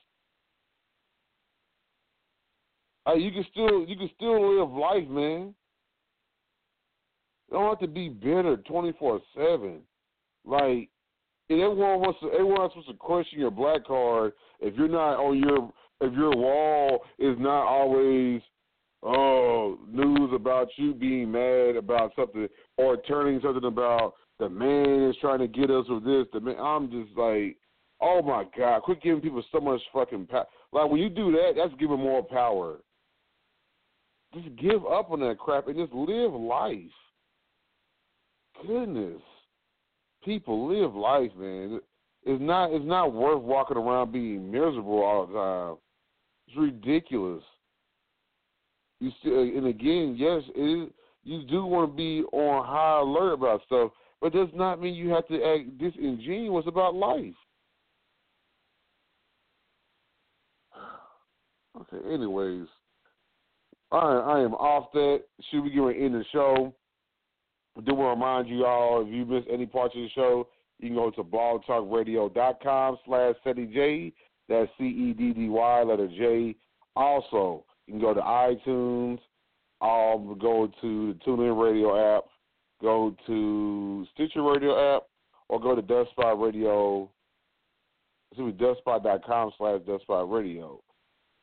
Like you can still you can still live life, man. You don't have to be bitter twenty four seven. Like and everyone wants to everyone supposed to question your black card if you're not on your if your wall is not always oh news about you being mad about something or turning something about the man is trying to get us with this. The man, I'm just like, oh my god, quit giving people so much fucking power. Like when you do that, that's giving more power. Just give up on that crap and just live life. Goodness, people live life, man. It's not it's not worth walking around being miserable all the time. It's ridiculous. You still, and again, yes, it is, you do want to be on high alert about stuff, but does not mean you have to act disingenuous about life. <sighs> Okay, anyways, I I am off that. Should we get end the show? I do want to remind you all if you missed any parts of the show, you can go to blogtalkradio.com slash J. That's C E D D Y letter J. Also, you can go to iTunes, um, go to the TuneIn Radio app, go to Stitcher Radio app, or go to Dustspot Radio. Excuse me, dustspot.com slash dustspot radio.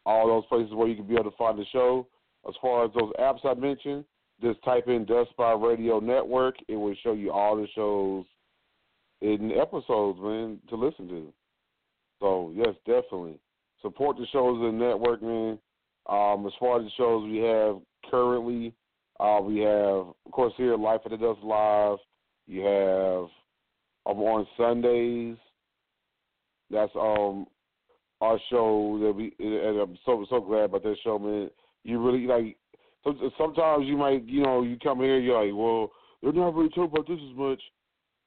All those places where you can be able to find the show. As far as those apps I mentioned, just type in Dust Dustspot Radio Network. It will show you all the shows in episodes, man, to listen to. So yes, definitely support the shows in the network, man. Um, as far as the shows we have currently, uh, we have, of course, here Life After Dusk Live. You have um, on Sundays. That's um our show that we, and I'm so so glad about that show, man. You really like. Sometimes you might, you know, you come here, you're like, well, they're not really talking about this as much.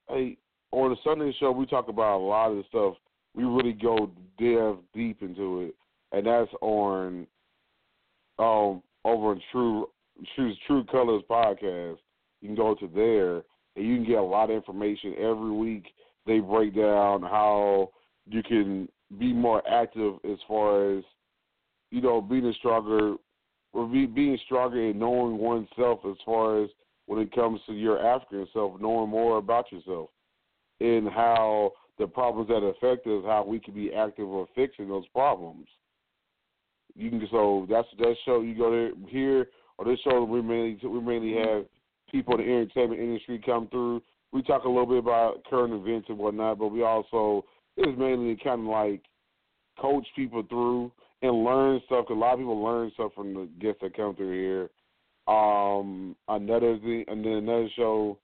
Hey, on the Sunday show, we talk about a lot of the stuff. We really go dev deep into it, and that's on um over in True True True Colors podcast. You can go to there and you can get a lot of information every week. They break down how you can be more active as far as you know being a stronger or be, being stronger and knowing oneself as far as when it comes to your African self, knowing more about yourself and how the problems that affect us, how we can be active or fixing those problems. You can so that's that show you go there here or this show we mainly we mainly mm-hmm. have people in the entertainment industry come through. We talk a little bit about current events and whatnot, but we also it's mainly kind of like coach people through and learn stuff. Cause a lot of people learn stuff from the guests that come through here. Um, another thing, and then another show.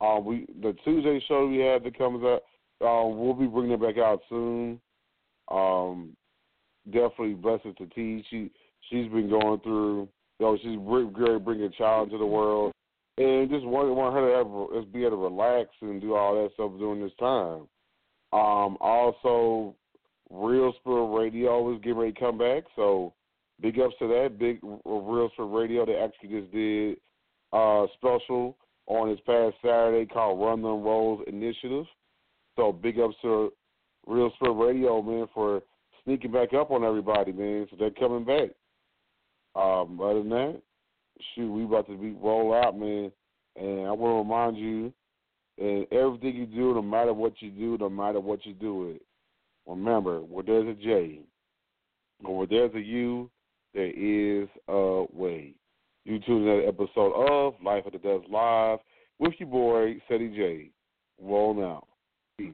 Uh, we the Tuesday show we have that comes up. Uh, we'll be bringing it back out soon. Um, definitely blessings to T. She she's been going through. You know, she's really bringing a child into the world, and just want want her to have, just be able to relax and do all that stuff during this time. Um, also, Real Spirit Radio is getting ready to come back, so big ups to that. Big Real Spirit Radio they actually just did uh special on this past Saturday called Run Them Rolls Initiative. So big ups to Real Spirit Radio, man, for sneaking back up on everybody, man. So they're coming back. Um, other than that, shoot, we about to be roll out, man. And I want to remind you, and everything you do, no matter what you do, no matter what you do it, remember, where there's a J, or where there's a U, there is a way. You tune another episode of Life After Dusk Live with your boy, Ceddy J. Roll now. Peace.